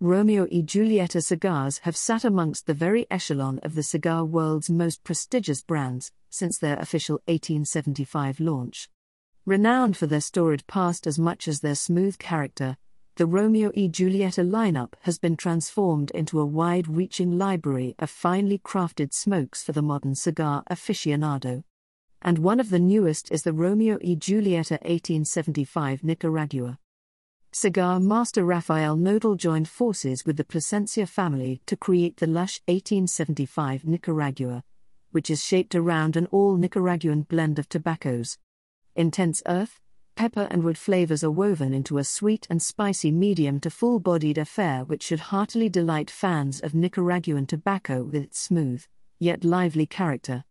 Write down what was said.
Romeo y Julieta cigars have sat amongst the very echelon of the cigar world's most prestigious brands since their official 1875 launch. Renowned for their storied past as much as their smooth character, the Romeo y Julieta lineup has been transformed into a wide reaching library of finely crafted smokes for the modern cigar aficionado. And one of the newest is the Romeo y Julieta 1875 Nicaragua. Cigar master Rafael Nodal joined forces with the Plasencia family to create the lush 1875 Nicaragua, which is shaped around an all Nicaraguan blend of tobaccos. Intense earth, pepper, and wood flavors are woven into a sweet and spicy medium to full bodied affair which should heartily delight fans of Nicaraguan tobacco with its smooth, yet lively character.